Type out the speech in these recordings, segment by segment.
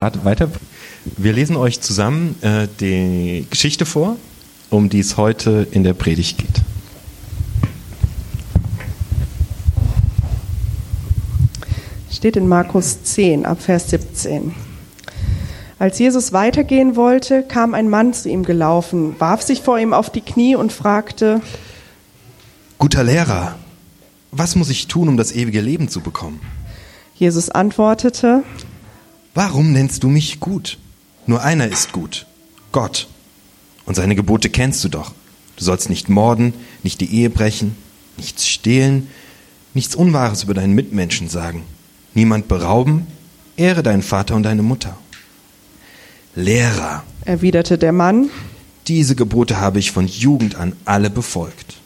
weiter. Wir lesen euch zusammen äh, die Geschichte vor, um die es heute in der Predigt geht. Steht in Markus 10 ab Vers 17. Als Jesus weitergehen wollte, kam ein Mann zu ihm gelaufen, warf sich vor ihm auf die Knie und fragte, Guter Lehrer, was muss ich tun, um das ewige Leben zu bekommen? Jesus antwortete, Warum nennst du mich gut? Nur einer ist gut, Gott. Und seine Gebote kennst du doch. Du sollst nicht morden, nicht die Ehe brechen, nichts stehlen, nichts Unwahres über deinen Mitmenschen sagen, niemand berauben, ehre deinen Vater und deine Mutter. Lehrer, erwiderte der Mann, diese Gebote habe ich von Jugend an alle befolgt.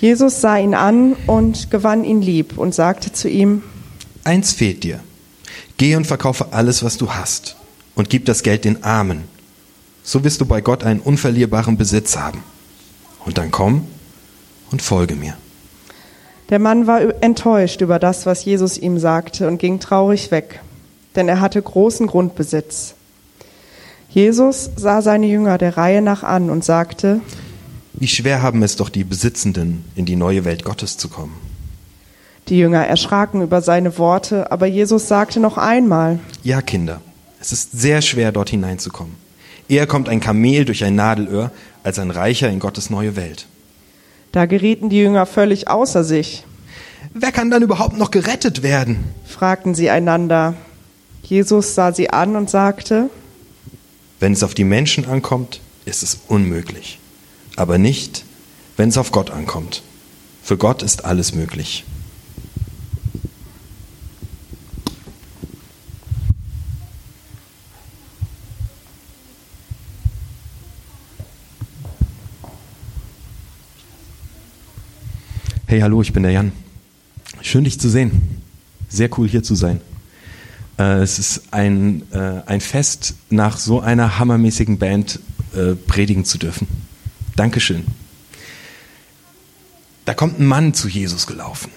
Jesus sah ihn an und gewann ihn lieb und sagte zu ihm, Eins fehlt dir. Geh und verkaufe alles, was du hast, und gib das Geld den Armen. So wirst du bei Gott einen unverlierbaren Besitz haben. Und dann komm und folge mir. Der Mann war enttäuscht über das, was Jesus ihm sagte, und ging traurig weg, denn er hatte großen Grundbesitz. Jesus sah seine Jünger der Reihe nach an und sagte, Wie schwer haben es doch die Besitzenden, in die neue Welt Gottes zu kommen. Die Jünger erschraken über seine Worte, aber Jesus sagte noch einmal, Ja, Kinder, es ist sehr schwer, dort hineinzukommen. Eher kommt ein Kamel durch ein Nadelöhr, als ein Reicher in Gottes neue Welt. Da gerieten die Jünger völlig außer sich. Wer kann dann überhaupt noch gerettet werden? fragten sie einander. Jesus sah sie an und sagte, Wenn es auf die Menschen ankommt, ist es unmöglich. Aber nicht, wenn es auf Gott ankommt. Für Gott ist alles möglich. Hey, hallo, ich bin der Jan. Schön, dich zu sehen. Sehr cool, hier zu sein. Äh, es ist ein, äh, ein Fest, nach so einer hammermäßigen Band äh, predigen zu dürfen. Dankeschön. Da kommt ein Mann zu Jesus gelaufen.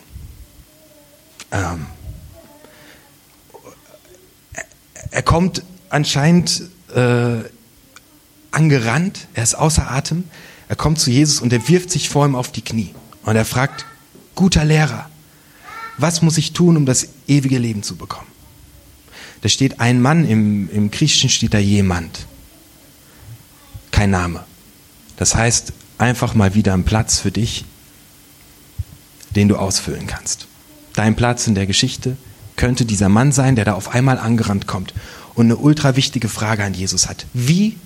Ähm, er kommt anscheinend äh, angerannt, er ist außer Atem, er kommt zu Jesus und er wirft sich vor ihm auf die Knie. Und er fragt, guter Lehrer, was muss ich tun, um das ewige Leben zu bekommen? Da steht ein Mann, im, im Griechischen steht da jemand. Kein Name. Das heißt, einfach mal wieder ein Platz für dich, den du ausfüllen kannst. Dein Platz in der Geschichte könnte dieser Mann sein, der da auf einmal angerannt kommt und eine ultra wichtige Frage an Jesus hat. Wie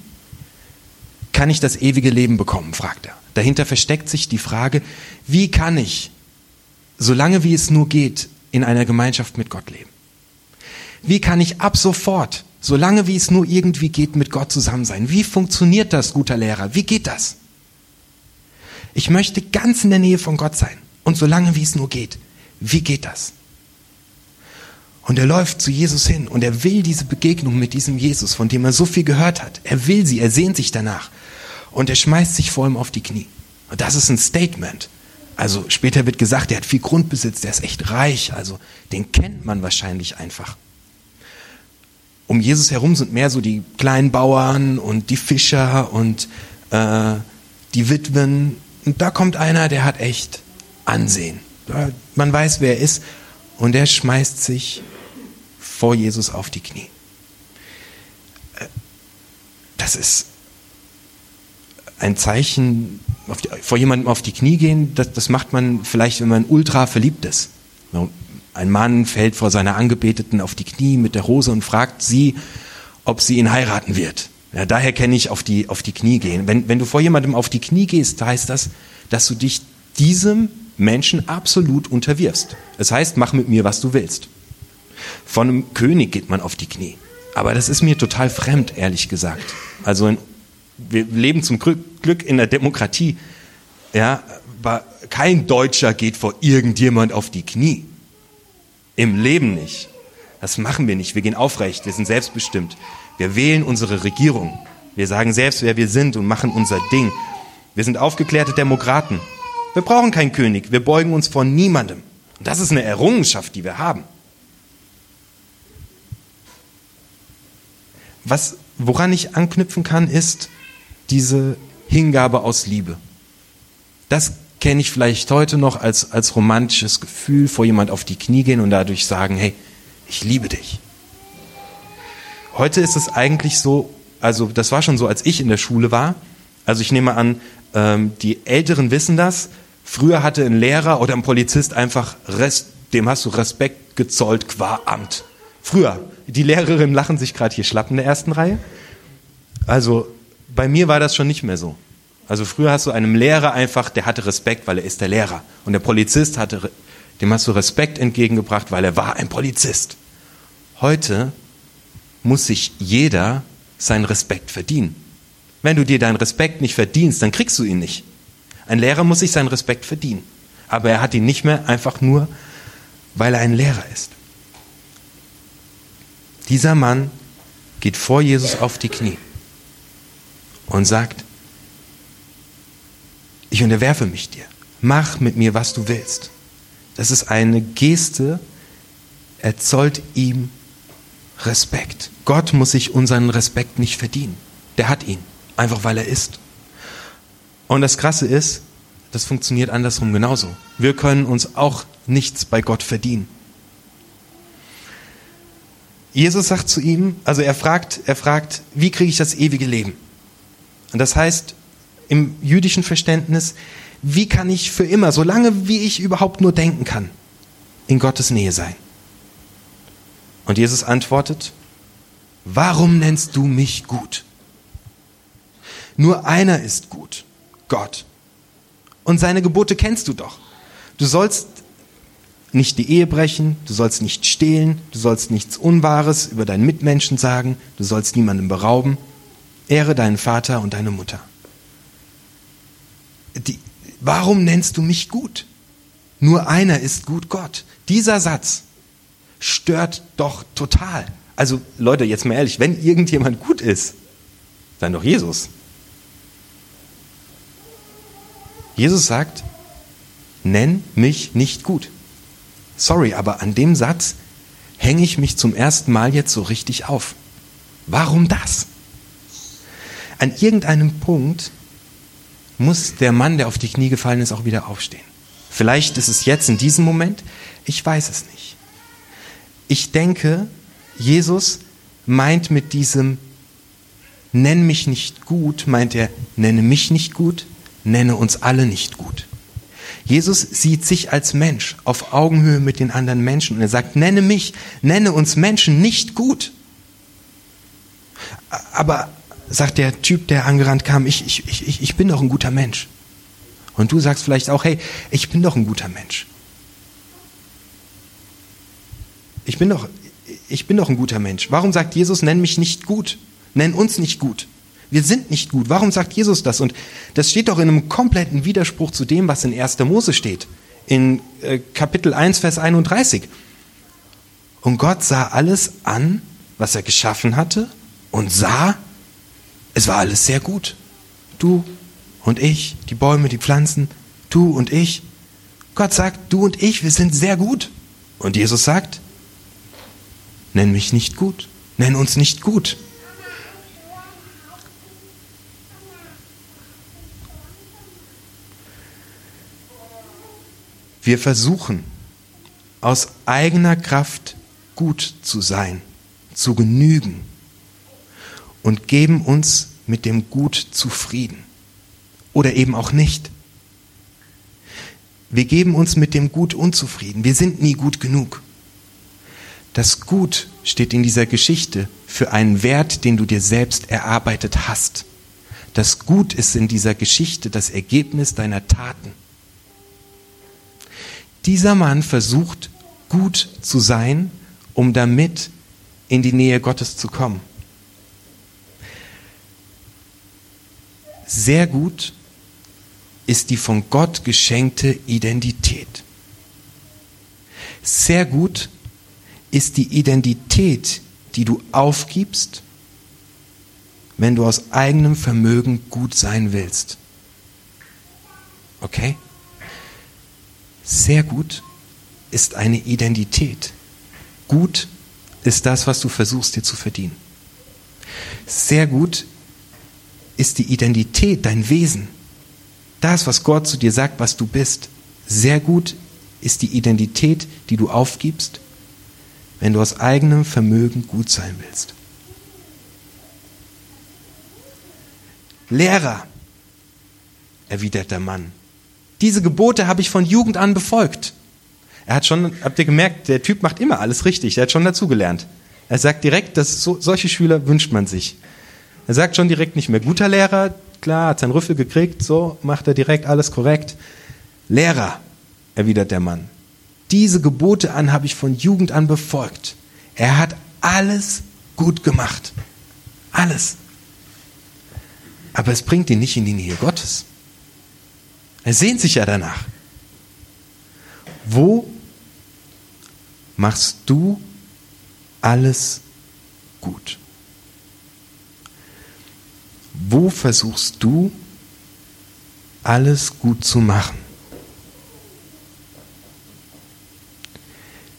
kann ich das ewige Leben bekommen? fragt er. Dahinter versteckt sich die Frage, wie kann ich, solange wie es nur geht, in einer Gemeinschaft mit Gott leben? Wie kann ich ab sofort, solange wie es nur irgendwie geht, mit Gott zusammen sein? Wie funktioniert das, guter Lehrer? Wie geht das? Ich möchte ganz in der Nähe von Gott sein. Und solange wie es nur geht. Wie geht das? Und er läuft zu Jesus hin und er will diese Begegnung mit diesem Jesus, von dem er so viel gehört hat. Er will sie, er sehnt sich danach. Und er schmeißt sich vor ihm auf die Knie. Und das ist ein Statement. Also später wird gesagt, er hat viel Grundbesitz, der ist echt reich. Also den kennt man wahrscheinlich einfach. Um Jesus herum sind mehr so die kleinen Bauern und die Fischer und äh, die Witwen. Und da kommt einer, der hat echt Ansehen. Man weiß, wer er ist. Und er schmeißt sich vor Jesus auf die Knie. Das ist ein Zeichen, die, vor jemandem auf die Knie gehen, das, das, macht man vielleicht, wenn man ultra verliebt ist. Ein Mann fällt vor seiner Angebeteten auf die Knie mit der Rose und fragt sie, ob sie ihn heiraten wird. Ja, daher kenne ich auf die, auf die Knie gehen. Wenn, wenn du vor jemandem auf die Knie gehst, heißt das, dass du dich diesem Menschen absolut unterwirfst. Das heißt, mach mit mir, was du willst. Von einem König geht man auf die Knie. Aber das ist mir total fremd, ehrlich gesagt. Also in, wir leben zum Glück in der Demokratie. Ja, kein Deutscher geht vor irgendjemand auf die Knie. Im Leben nicht. Das machen wir nicht. Wir gehen aufrecht. Wir sind selbstbestimmt. Wir wählen unsere Regierung. Wir sagen selbst, wer wir sind und machen unser Ding. Wir sind aufgeklärte Demokraten. Wir brauchen keinen König. Wir beugen uns vor niemandem. Und das ist eine Errungenschaft, die wir haben. was, woran ich anknüpfen kann, ist diese Hingabe aus Liebe. Das kenne ich vielleicht heute noch als, als romantisches Gefühl, vor jemand auf die Knie gehen und dadurch sagen, hey, ich liebe dich. Heute ist es eigentlich so, also das war schon so, als ich in der Schule war. Also ich nehme an, ähm, die Älteren wissen das. Früher hatte ein Lehrer oder ein Polizist einfach, Rest, dem hast du Respekt gezollt qua Amt. Früher. Die Lehrerinnen lachen sich gerade hier schlapp in der ersten Reihe. Also bei mir war das schon nicht mehr so. Also früher hast du einem Lehrer einfach, der hatte Respekt, weil er ist der Lehrer. Und der Polizist hatte, dem hast du Respekt entgegengebracht, weil er war ein Polizist. Heute muss sich jeder seinen Respekt verdienen. Wenn du dir deinen Respekt nicht verdienst, dann kriegst du ihn nicht. Ein Lehrer muss sich seinen Respekt verdienen. Aber er hat ihn nicht mehr einfach nur, weil er ein Lehrer ist. Dieser Mann geht vor Jesus auf die Knie und sagt, ich unterwerfe mich dir. Mach mit mir, was du willst. Das ist eine Geste, er zollt ihm Respekt. Gott muss sich unseren Respekt nicht verdienen. Der hat ihn, einfach weil er ist. Und das Krasse ist, das funktioniert andersrum genauso. Wir können uns auch nichts bei Gott verdienen. Jesus sagt zu ihm, also er fragt, er fragt, wie kriege ich das ewige Leben? Und das heißt im jüdischen Verständnis, wie kann ich für immer, solange wie ich überhaupt nur denken kann, in Gottes Nähe sein? Und Jesus antwortet, warum nennst du mich gut? Nur einer ist gut, Gott. Und seine Gebote kennst du doch. Du sollst nicht die Ehe brechen, du sollst nicht stehlen, du sollst nichts Unwahres über deinen Mitmenschen sagen, du sollst niemanden berauben. Ehre deinen Vater und deine Mutter. Die, warum nennst du mich gut? Nur einer ist gut Gott. Dieser Satz stört doch total. Also Leute, jetzt mal ehrlich, wenn irgendjemand gut ist, dann doch Jesus. Jesus sagt, nenn mich nicht gut. Sorry, aber an dem Satz hänge ich mich zum ersten Mal jetzt so richtig auf. Warum das? An irgendeinem Punkt muss der Mann, der auf die Knie gefallen ist, auch wieder aufstehen. Vielleicht ist es jetzt in diesem Moment, ich weiß es nicht. Ich denke, Jesus meint mit diesem Nenn mich nicht gut, meint er, nenne mich nicht gut, nenne uns alle nicht gut. Jesus sieht sich als Mensch auf Augenhöhe mit den anderen Menschen und er sagt, nenne mich, nenne uns Menschen nicht gut. Aber, sagt der Typ, der angerannt kam, ich, ich, ich, ich bin doch ein guter Mensch. Und du sagst vielleicht auch, hey, ich bin doch ein guter Mensch. Ich bin doch, ich bin doch ein guter Mensch. Warum sagt Jesus, nenn mich nicht gut? Nenn uns nicht gut. Wir sind nicht gut. Warum sagt Jesus das? Und das steht doch in einem kompletten Widerspruch zu dem, was in 1. Mose steht. In äh, Kapitel 1, Vers 31. Und Gott sah alles an, was er geschaffen hatte und sah, es war alles sehr gut. Du und ich, die Bäume, die Pflanzen, du und ich. Gott sagt, du und ich, wir sind sehr gut. Und Jesus sagt, nenn mich nicht gut, nenn uns nicht gut. Wir versuchen aus eigener Kraft gut zu sein, zu genügen und geben uns mit dem Gut zufrieden oder eben auch nicht. Wir geben uns mit dem Gut unzufrieden. Wir sind nie gut genug. Das Gut steht in dieser Geschichte für einen Wert, den du dir selbst erarbeitet hast. Das Gut ist in dieser Geschichte das Ergebnis deiner Taten. Dieser Mann versucht gut zu sein, um damit in die Nähe Gottes zu kommen. Sehr gut ist die von Gott geschenkte Identität. Sehr gut ist die Identität, die du aufgibst, wenn du aus eigenem Vermögen gut sein willst. Okay? Sehr gut ist eine Identität. Gut ist das, was du versuchst dir zu verdienen. Sehr gut ist die Identität, dein Wesen. Das, was Gott zu dir sagt, was du bist. Sehr gut ist die Identität, die du aufgibst, wenn du aus eigenem Vermögen gut sein willst. Lehrer, erwidert der Mann, diese Gebote habe ich von Jugend an befolgt. Er hat schon, habt ihr gemerkt, der Typ macht immer alles richtig, er hat schon dazugelernt. Er sagt direkt, dass so, solche Schüler wünscht man sich. Er sagt schon direkt nicht mehr guter Lehrer, klar, hat seinen Rüffel gekriegt, so macht er direkt alles korrekt. Lehrer, erwidert der Mann, diese Gebote an habe ich von Jugend an befolgt. Er hat alles gut gemacht. Alles aber es bringt ihn nicht in die Nähe Gottes. Er sehnt sich ja danach. Wo machst du alles gut? Wo versuchst du alles gut zu machen?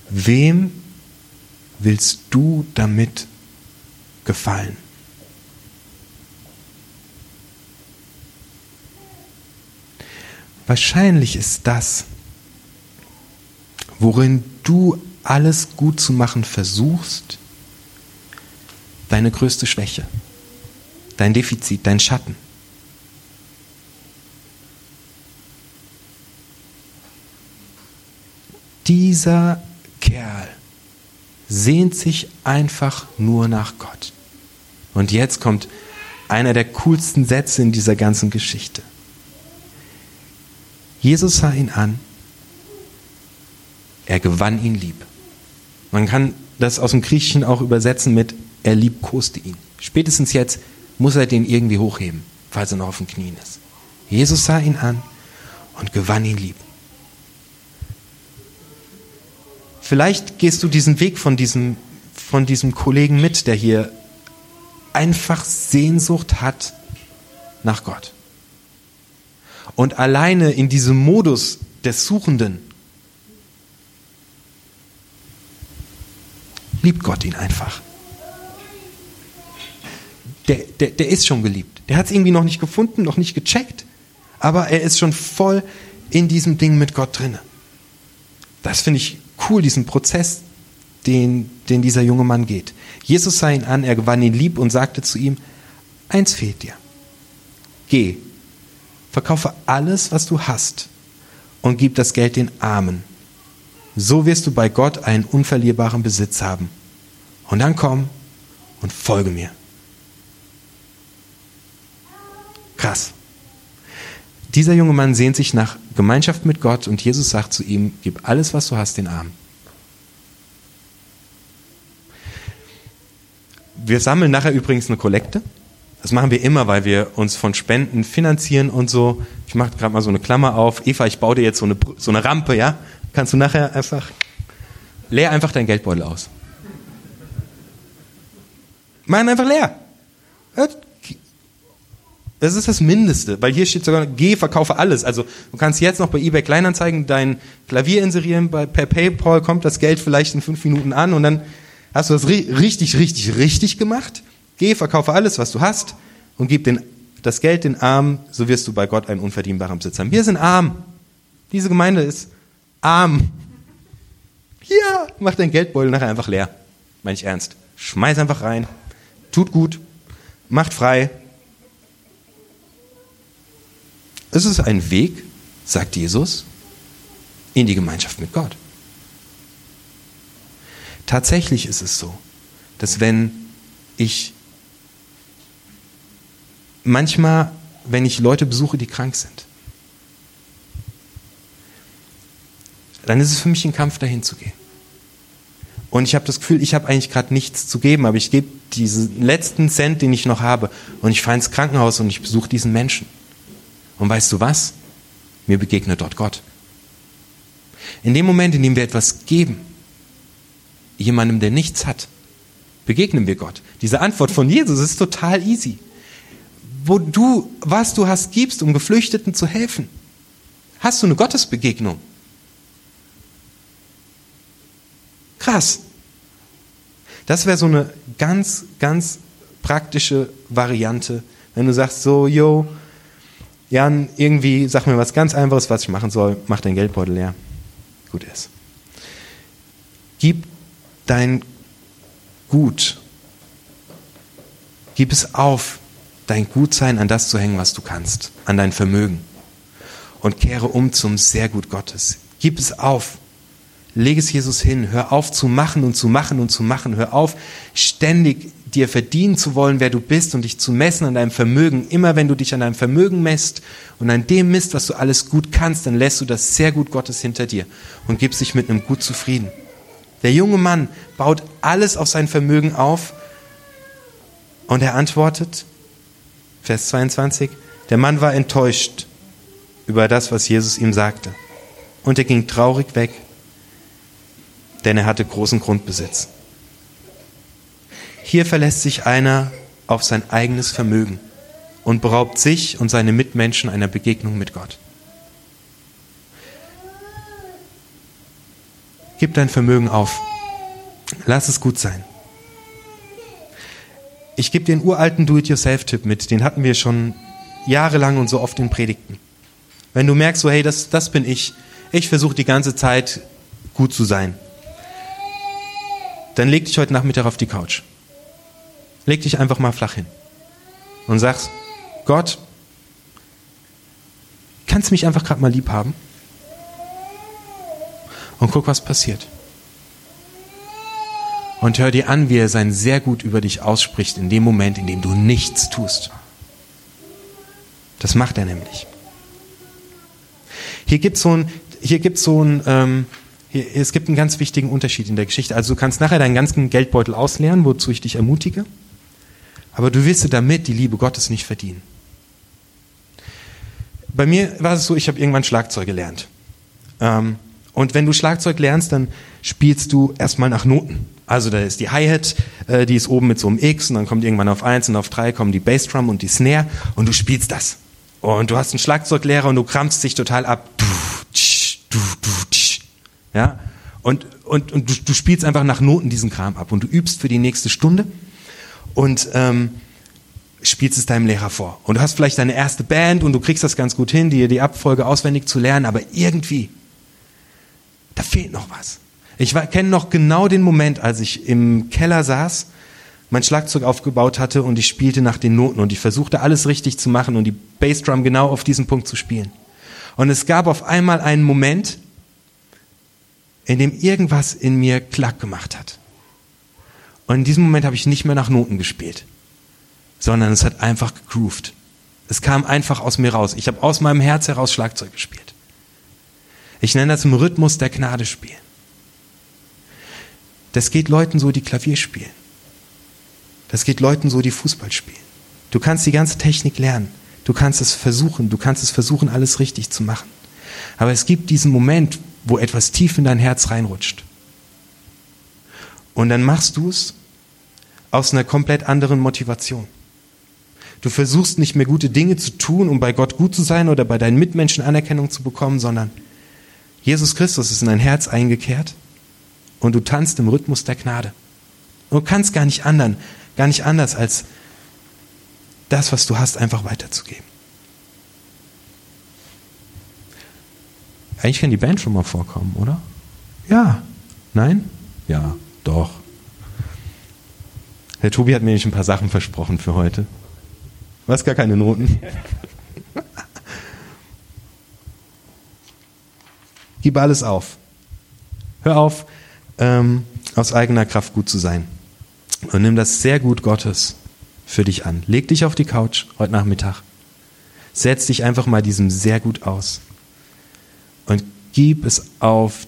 Wem willst du damit gefallen? Wahrscheinlich ist das, worin du alles gut zu machen versuchst, deine größte Schwäche, dein Defizit, dein Schatten. Dieser Kerl sehnt sich einfach nur nach Gott. Und jetzt kommt einer der coolsten Sätze in dieser ganzen Geschichte. Jesus sah ihn an, er gewann ihn lieb. Man kann das aus dem Griechischen auch übersetzen mit, er liebkoste ihn. Spätestens jetzt muss er den irgendwie hochheben, falls er noch auf den Knien ist. Jesus sah ihn an und gewann ihn lieb. Vielleicht gehst du diesen Weg von diesem, von diesem Kollegen mit, der hier einfach Sehnsucht hat nach Gott. Und alleine in diesem Modus des Suchenden liebt Gott ihn einfach. Der, der, der ist schon geliebt. Der hat es irgendwie noch nicht gefunden, noch nicht gecheckt, aber er ist schon voll in diesem Ding mit Gott drinne. Das finde ich cool, diesen Prozess, den, den dieser junge Mann geht. Jesus sah ihn an, er gewann ihn lieb und sagte zu ihm, eins fehlt dir. Geh, Verkaufe alles, was du hast und gib das Geld den Armen. So wirst du bei Gott einen unverlierbaren Besitz haben. Und dann komm und folge mir. Krass. Dieser junge Mann sehnt sich nach Gemeinschaft mit Gott und Jesus sagt zu ihm, gib alles, was du hast, den Armen. Wir sammeln nachher übrigens eine Kollekte. Das machen wir immer, weil wir uns von Spenden finanzieren und so. Ich mache gerade mal so eine Klammer auf. Eva, ich baue dir jetzt so eine, so eine Rampe, ja? Kannst du nachher einfach, leer einfach dein Geldbeutel aus. Mach ihn einfach leer. Das ist das Mindeste, weil hier steht sogar, geh, verkaufe alles. Also du kannst jetzt noch bei eBay Kleinanzeigen dein Klavier inserieren, bei, per PayPal kommt das Geld vielleicht in fünf Minuten an und dann hast du das richtig, richtig, richtig gemacht. Geh, verkaufe alles, was du hast und gib den, das Geld den Armen, so wirst du bei Gott einen unverdienbaren Besitz haben. Wir sind arm. Diese Gemeinde ist arm. Hier, mach dein Geldbeutel nachher einfach leer. Meine ich ernst. Schmeiß einfach rein. Tut gut. Macht frei. Es ist ein Weg, sagt Jesus, in die Gemeinschaft mit Gott. Tatsächlich ist es so, dass wenn ich manchmal, wenn ich Leute besuche, die krank sind, dann ist es für mich ein Kampf, dahin zu gehen. Und ich habe das Gefühl, ich habe eigentlich gerade nichts zu geben, aber ich gebe diesen letzten Cent, den ich noch habe, und ich fahre ins Krankenhaus und ich besuche diesen Menschen. Und weißt du was? Mir begegnet dort Gott. In dem Moment, in dem wir etwas geben, jemandem, der nichts hat, begegnen wir Gott. Diese Antwort von Jesus ist total easy wo du, was du hast, gibst, um Geflüchteten zu helfen. Hast du eine Gottesbegegnung? Krass. Das wäre so eine ganz, ganz praktische Variante. Wenn du sagst, so, yo, Jan, irgendwie sag mir was ganz Einfaches, was ich machen soll, mach dein Geldbeutel leer. Gut ist. Gib dein Gut, gib es auf, dein Gutsein an das zu hängen, was du kannst, an dein Vermögen. Und kehre um zum Sehr-Gut Gottes. Gib es auf. Leg es Jesus hin. Hör auf zu machen und zu machen und zu machen. Hör auf, ständig dir verdienen zu wollen, wer du bist und dich zu messen an deinem Vermögen. Immer wenn du dich an deinem Vermögen messt und an dem misst, was du alles gut kannst, dann lässt du das sehr gut Gottes hinter dir und gibst dich mit einem Gut zufrieden. Der junge Mann baut alles auf sein Vermögen auf und er antwortet, Vers 22, der Mann war enttäuscht über das, was Jesus ihm sagte. Und er ging traurig weg, denn er hatte großen Grundbesitz. Hier verlässt sich einer auf sein eigenes Vermögen und beraubt sich und seine Mitmenschen einer Begegnung mit Gott. Gib dein Vermögen auf. Lass es gut sein. Ich gebe dir einen uralten Do-it-yourself-Tipp mit, den hatten wir schon jahrelang und so oft in Predigten. Wenn du merkst, so hey, das, das bin ich, ich versuche die ganze Zeit gut zu sein, dann leg dich heute Nachmittag auf die Couch. Leg dich einfach mal flach hin und sagst, Gott, kannst du mich einfach gerade mal lieb haben? Und guck, was passiert. Und hör dir an, wie er sein sehr gut über dich ausspricht in dem Moment, in dem du nichts tust. Das macht er nämlich. Hier gibt es so ein, hier gibt's so ein ähm, hier, es gibt einen ganz wichtigen Unterschied in der Geschichte. Also du kannst nachher deinen ganzen Geldbeutel ausleeren, wozu ich dich ermutige. Aber du wirst damit die Liebe Gottes nicht verdienen. Bei mir war es so, ich habe irgendwann Schlagzeug gelernt. Ähm, und wenn du Schlagzeug lernst, dann spielst du erstmal nach Noten. Also da ist die Hi-Hat, äh, die ist oben mit so einem X und dann kommt irgendwann auf eins und auf drei kommen die Bassdrum und die Snare und du spielst das. Und du hast einen Schlagzeuglehrer und du kramst dich total ab. Ja? Und, und, und du, du spielst einfach nach Noten diesen Kram ab und du übst für die nächste Stunde und ähm, spielst es deinem Lehrer vor. Und du hast vielleicht deine erste Band und du kriegst das ganz gut hin, dir die Abfolge auswendig zu lernen, aber irgendwie, da fehlt noch was. Ich kenne noch genau den Moment, als ich im Keller saß, mein Schlagzeug aufgebaut hatte und ich spielte nach den Noten und ich versuchte alles richtig zu machen und die Bassdrum genau auf diesen Punkt zu spielen. Und es gab auf einmal einen Moment, in dem irgendwas in mir klack gemacht hat. Und in diesem Moment habe ich nicht mehr nach Noten gespielt, sondern es hat einfach gegroovt. Es kam einfach aus mir raus. Ich habe aus meinem Herz heraus Schlagzeug gespielt. Ich nenne das im Rhythmus der Gnade spielen. Das geht Leuten so, die Klavier spielen. Das geht Leuten so, die Fußball spielen. Du kannst die ganze Technik lernen. Du kannst es versuchen. Du kannst es versuchen, alles richtig zu machen. Aber es gibt diesen Moment, wo etwas tief in dein Herz reinrutscht. Und dann machst du es aus einer komplett anderen Motivation. Du versuchst nicht mehr gute Dinge zu tun, um bei Gott gut zu sein oder bei deinen Mitmenschen Anerkennung zu bekommen, sondern Jesus Christus ist in dein Herz eingekehrt und du tanzt im Rhythmus der Gnade. Und du kannst gar nicht anderen, gar nicht anders als das, was du hast, einfach weiterzugeben. Eigentlich kann die Band schon mal vorkommen, oder? Ja. Nein? Ja, doch. Herr Tobi hat mir nämlich ein paar Sachen versprochen für heute. Du hast gar keine Noten. Gib alles auf. Hör auf, ähm, aus eigener Kraft gut zu sein. Und nimm das sehr gut Gottes für dich an. Leg dich auf die Couch heute Nachmittag. Setz dich einfach mal diesem sehr gut aus. Und gib es auf,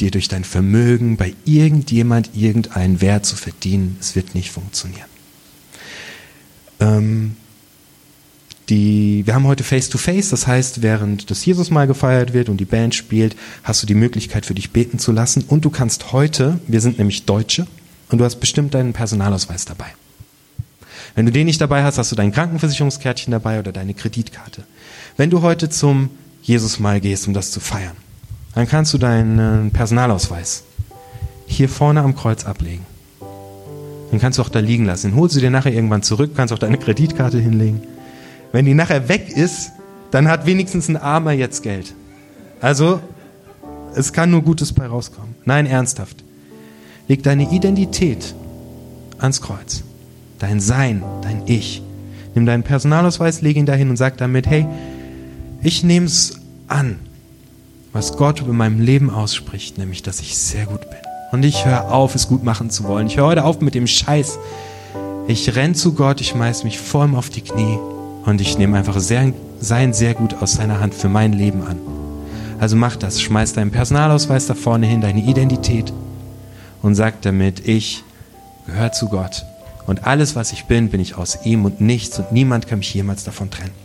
dir durch dein Vermögen bei irgendjemand irgendeinen Wert zu verdienen. Es wird nicht funktionieren. Ähm, die, wir haben heute Face-to-Face, -face, das heißt, während das Jesus mal gefeiert wird und die Band spielt, hast du die Möglichkeit für dich beten zu lassen und du kannst heute, wir sind nämlich Deutsche und du hast bestimmt deinen Personalausweis dabei. Wenn du den nicht dabei hast, hast du dein Krankenversicherungskärtchen dabei oder deine Kreditkarte. Wenn du heute zum Jesus mal gehst, um das zu feiern, dann kannst du deinen Personalausweis hier vorne am Kreuz ablegen. Den kannst du auch da liegen lassen. Den holst du dir nachher irgendwann zurück, kannst auch deine Kreditkarte hinlegen. Wenn die nachher weg ist, dann hat wenigstens ein Armer jetzt Geld. Also, es kann nur Gutes bei rauskommen. Nein, ernsthaft. Leg deine Identität ans Kreuz. Dein Sein, dein Ich. Nimm deinen Personalausweis, leg ihn dahin und sag damit, hey, ich nehme es an, was Gott über meinem Leben ausspricht, nämlich, dass ich sehr gut bin. Und ich höre auf, es gut machen zu wollen. Ich höre heute auf mit dem Scheiß. Ich renn zu Gott, ich schmeiß mich vor ihm auf die Knie und ich nehme einfach sehr, sein sehr gut aus seiner Hand für mein Leben an. Also mach das, schmeiß deinen Personalausweis da vorne hin, deine Identität und sag damit, ich gehöre zu Gott. Und alles, was ich bin, bin ich aus ihm und nichts und niemand kann mich jemals davon trennen.